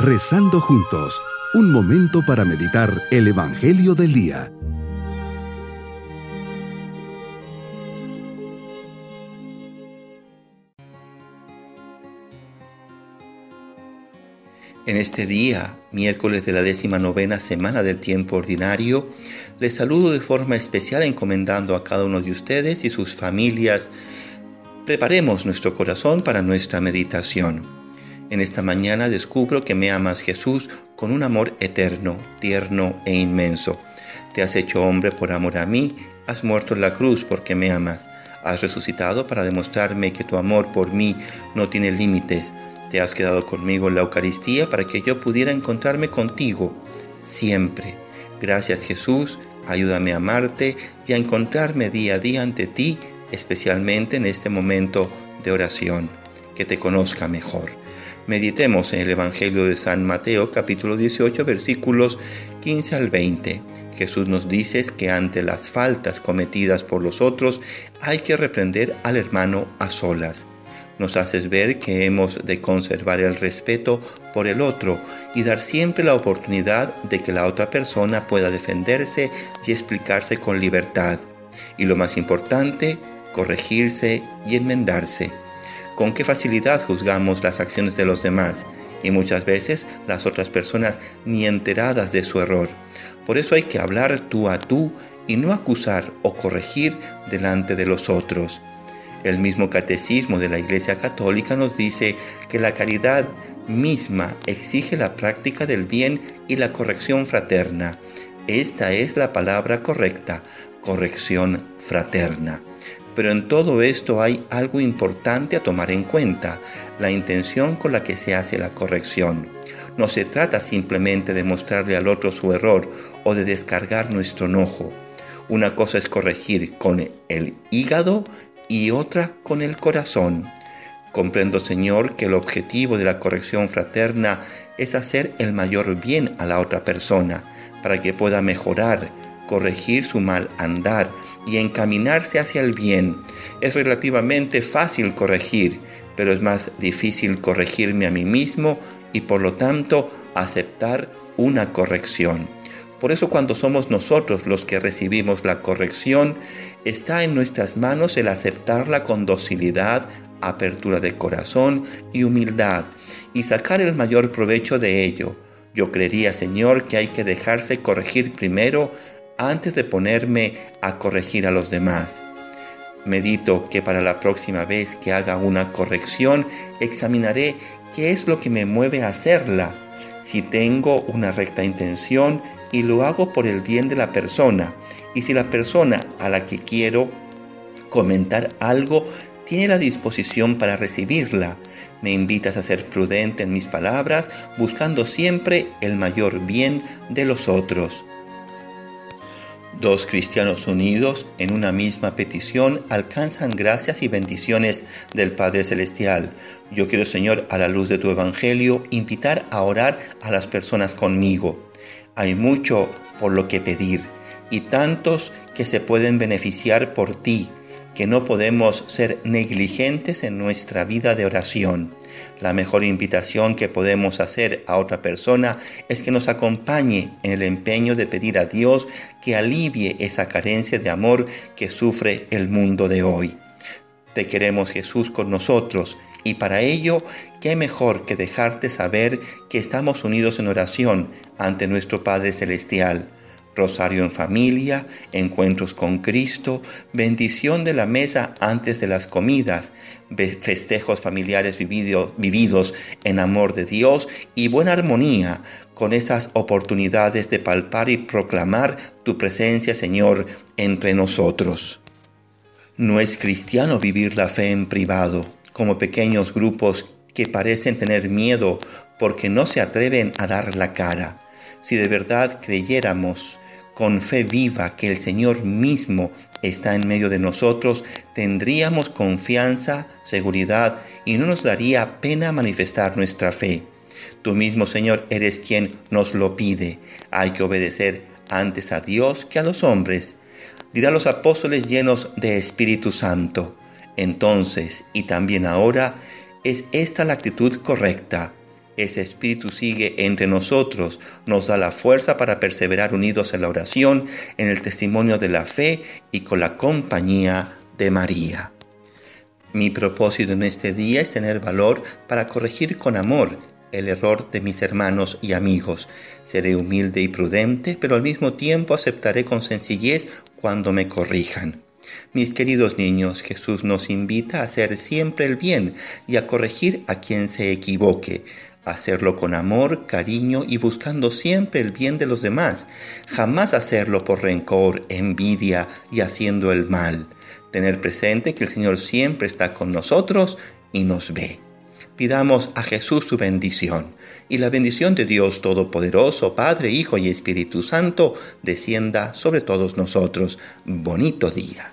Rezando juntos, un momento para meditar el Evangelio del Día. En este día, miércoles de la décima novena semana del tiempo ordinario, les saludo de forma especial encomendando a cada uno de ustedes y sus familias. Preparemos nuestro corazón para nuestra meditación. En esta mañana descubro que me amas Jesús con un amor eterno, tierno e inmenso. Te has hecho hombre por amor a mí, has muerto en la cruz porque me amas, has resucitado para demostrarme que tu amor por mí no tiene límites te has quedado conmigo en la Eucaristía para que yo pudiera encontrarme contigo siempre. Gracias Jesús, ayúdame a amarte y a encontrarme día a día ante ti, especialmente en este momento de oración. Que te conozca mejor. Meditemos en el Evangelio de San Mateo capítulo 18 versículos 15 al 20. Jesús nos dice que ante las faltas cometidas por los otros hay que reprender al hermano a solas nos haces ver que hemos de conservar el respeto por el otro y dar siempre la oportunidad de que la otra persona pueda defenderse y explicarse con libertad. Y lo más importante, corregirse y enmendarse. Con qué facilidad juzgamos las acciones de los demás y muchas veces las otras personas ni enteradas de su error. Por eso hay que hablar tú a tú y no acusar o corregir delante de los otros. El mismo catecismo de la Iglesia Católica nos dice que la caridad misma exige la práctica del bien y la corrección fraterna. Esta es la palabra correcta, corrección fraterna. Pero en todo esto hay algo importante a tomar en cuenta, la intención con la que se hace la corrección. No se trata simplemente de mostrarle al otro su error o de descargar nuestro enojo. Una cosa es corregir con el hígado y otra con el corazón. Comprendo, Señor, que el objetivo de la corrección fraterna es hacer el mayor bien a la otra persona, para que pueda mejorar, corregir su mal andar y encaminarse hacia el bien. Es relativamente fácil corregir, pero es más difícil corregirme a mí mismo y por lo tanto aceptar una corrección. Por eso cuando somos nosotros los que recibimos la corrección, está en nuestras manos el aceptarla con docilidad, apertura de corazón y humildad y sacar el mayor provecho de ello. Yo creería, Señor, que hay que dejarse corregir primero antes de ponerme a corregir a los demás. Medito que para la próxima vez que haga una corrección examinaré qué es lo que me mueve a hacerla, si tengo una recta intención y lo hago por el bien de la persona. Y si la persona a la que quiero comentar algo tiene la disposición para recibirla, me invitas a ser prudente en mis palabras, buscando siempre el mayor bien de los otros. Dos cristianos unidos en una misma petición alcanzan gracias y bendiciones del Padre Celestial. Yo quiero, Señor, a la luz de tu Evangelio, invitar a orar a las personas conmigo hay mucho por lo que pedir y tantos que se pueden beneficiar por ti, que no podemos ser negligentes en nuestra vida de oración. La mejor invitación que podemos hacer a otra persona es que nos acompañe en el empeño de pedir a Dios que alivie esa carencia de amor que sufre el mundo de hoy. Te queremos Jesús con nosotros y para ello, ¿qué mejor que dejarte saber que estamos unidos en oración ante nuestro Padre Celestial? Rosario en familia, encuentros con Cristo, bendición de la mesa antes de las comidas, festejos familiares vividos en amor de Dios y buena armonía con esas oportunidades de palpar y proclamar tu presencia, Señor, entre nosotros. No es cristiano vivir la fe en privado como pequeños grupos que parecen tener miedo porque no se atreven a dar la cara. Si de verdad creyéramos con fe viva que el Señor mismo está en medio de nosotros, tendríamos confianza, seguridad y no nos daría pena manifestar nuestra fe. Tú mismo, Señor, eres quien nos lo pide. Hay que obedecer antes a Dios que a los hombres. Dirá los apóstoles llenos de Espíritu Santo entonces y también ahora, es esta la actitud correcta. Ese Espíritu sigue entre nosotros, nos da la fuerza para perseverar unidos en la oración, en el testimonio de la fe y con la compañía de María. Mi propósito en este día es tener valor para corregir con amor el error de mis hermanos y amigos. Seré humilde y prudente, pero al mismo tiempo aceptaré con sencillez cuando me corrijan. Mis queridos niños, Jesús nos invita a hacer siempre el bien y a corregir a quien se equivoque, hacerlo con amor, cariño y buscando siempre el bien de los demás, jamás hacerlo por rencor, envidia y haciendo el mal. Tener presente que el Señor siempre está con nosotros y nos ve. Pidamos a Jesús su bendición y la bendición de Dios Todopoderoso, Padre, Hijo y Espíritu Santo, descienda sobre todos nosotros. Bonito día.